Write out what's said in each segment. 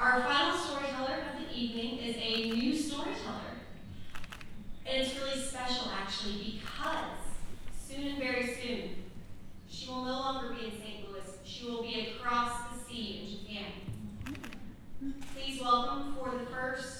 Our final storyteller of the evening is a new storyteller. And it's really special, actually, because soon and very soon, she will no longer be in St. Louis. She will be across the sea in Japan. Please welcome for the first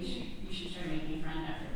you should, you should try making a friend after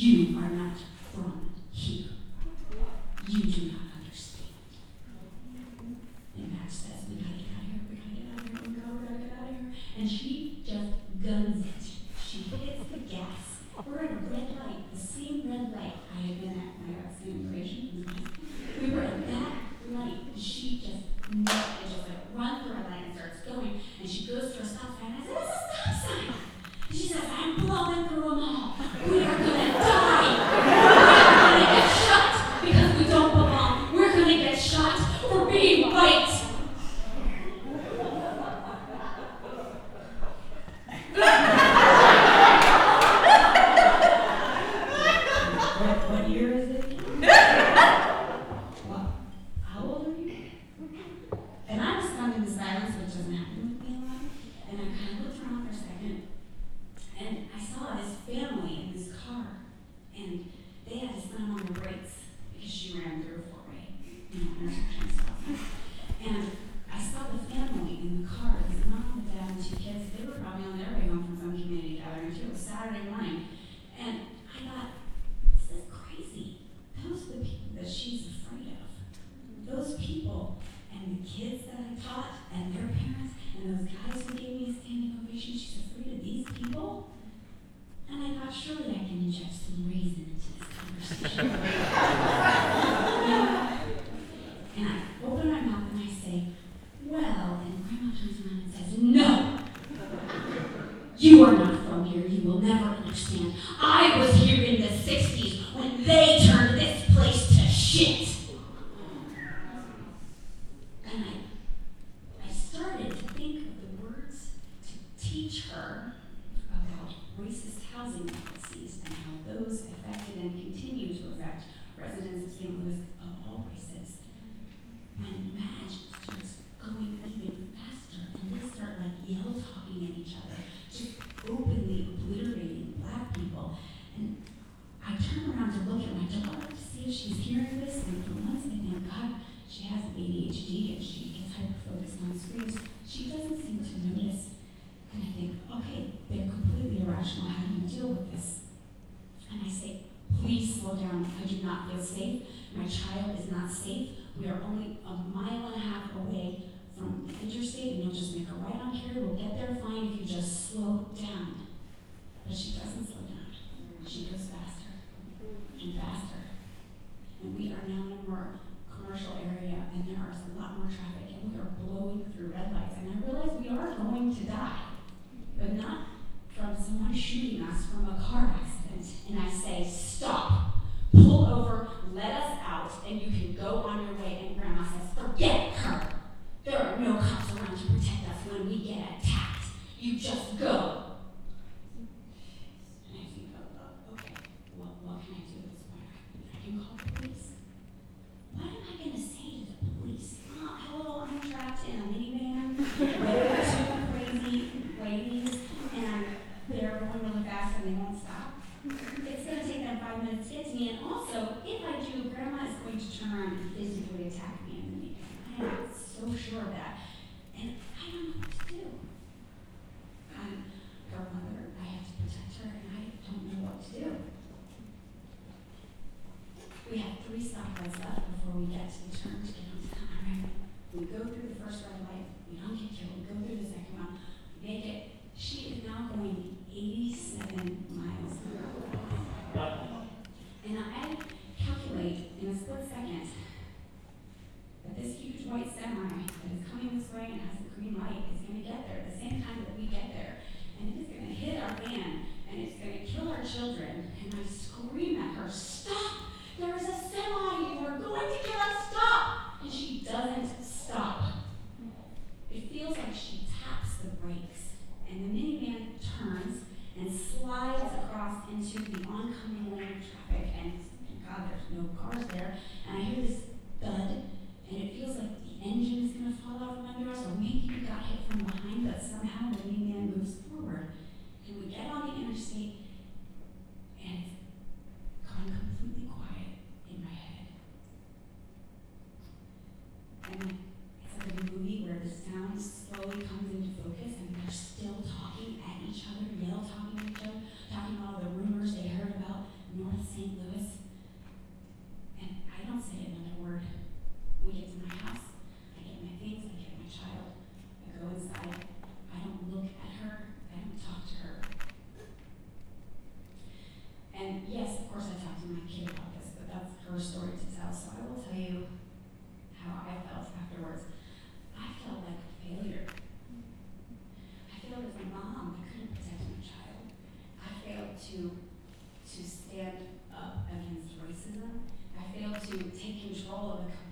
You are not from here. You do not understand. And Max says, We gotta get out of here, we gotta get out of here, we gotta, get out of here. And she just guns it. She hits the gas. We're at a red light, the same red light I had been at my arts and immigration. We were at that light. She just, I just like, run surely I can inject some reason into this conversation. safe. We are only a mile and a half away from the interstate, and you'll just make a right on here. We'll get there fine if you just slow down. But she doesn't slow down. She goes faster and faster. And we are now in a more commercial area, and there is a lot more traffic, and we are blowing through red lights. And I realize we are going to die, but not from someone shooting us from a car accident. And I say, before we get to the church. All right, we go through the first red light, we don't get killed, we go through the second one, we make it. She is now going 87 miles an hour. And I calculate in a split second that this huge white semi that is coming this way and has a green light is going to get there at the same time that we get there. And it is going to hit our van and it's going to kill our children. And I scream at her, Stop! There is a all of it.